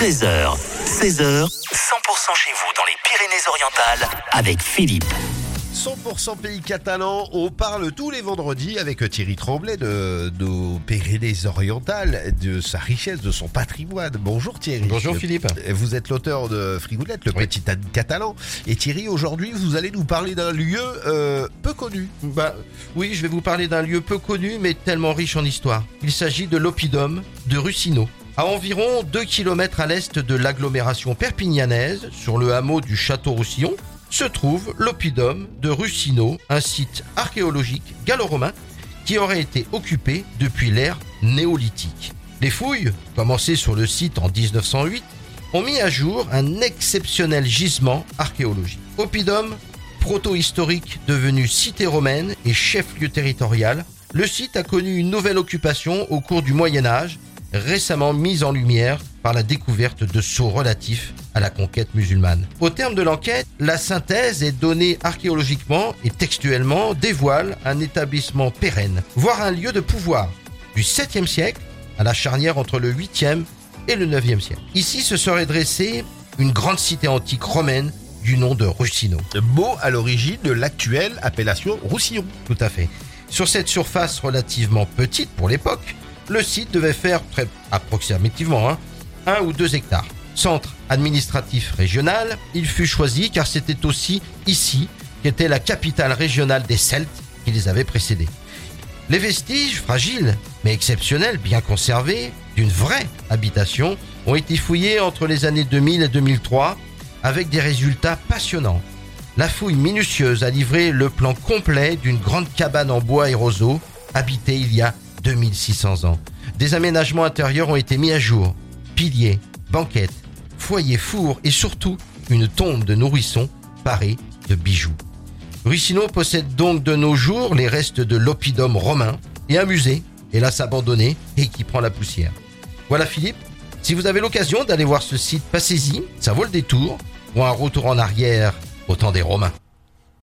13h, 16h, 100% chez vous dans les Pyrénées-Orientales avec Philippe. 100% pays catalan, on parle tous les vendredis avec Thierry Tremblay de nos Pyrénées-Orientales, de sa richesse, de son patrimoine. Bonjour Thierry. Bonjour Philippe. Vous êtes l'auteur de Frigoulette, le Oui. petit âne catalan. Et Thierry, aujourd'hui, vous allez nous parler d'un lieu euh, peu connu. Bah oui, je vais vous parler d'un lieu peu connu mais tellement riche en histoire. Il s'agit de l'oppidum de Russino. À environ 2 km à l'est de l'agglomération perpignanaise, sur le hameau du Château Roussillon, se trouve l'oppidum de Russino, un site archéologique gallo-romain qui aurait été occupé depuis l'ère néolithique. Les fouilles, commencées sur le site en 1908, ont mis à jour un exceptionnel gisement archéologique. Oppidum, proto-historique devenu cité romaine et chef-lieu territorial, le site a connu une nouvelle occupation au cours du Moyen Âge, récemment mise en lumière par la découverte de sceaux relatifs à la conquête musulmane. Au terme de l'enquête, la synthèse est donnée archéologiquement et textuellement dévoile un établissement pérenne, voire un lieu de pouvoir du 7e siècle à la charnière entre le 8e et le 9e siècle. Ici se serait dressée une grande cité antique romaine du nom de Russino. Mot à l'origine de l'actuelle appellation Roussillon. Tout à fait. Sur cette surface relativement petite pour l'époque, le site devait faire très approximativement hein, un ou deux hectares. Centre administratif régional, il fut choisi car c'était aussi ici qu'était la capitale régionale des Celtes qui les avait précédés. Les vestiges, fragiles mais exceptionnels, bien conservés, d'une vraie habitation, ont été fouillés entre les années 2000 et 2003 avec des résultats passionnants. La fouille minutieuse a livré le plan complet d'une grande cabane en bois et roseaux habitée il y a 2600 ans. Des aménagements intérieurs ont été mis à jour. Piliers, banquettes, foyer, four et surtout une tombe de nourrissons parée de bijoux. Ruissino possède donc de nos jours les restes de l'oppidum romain et un musée, hélas abandonné et qui prend la poussière. Voilà Philippe, si vous avez l'occasion d'aller voir ce site, passez-y, ça vaut le détour, ou un retour en arrière au temps des Romains.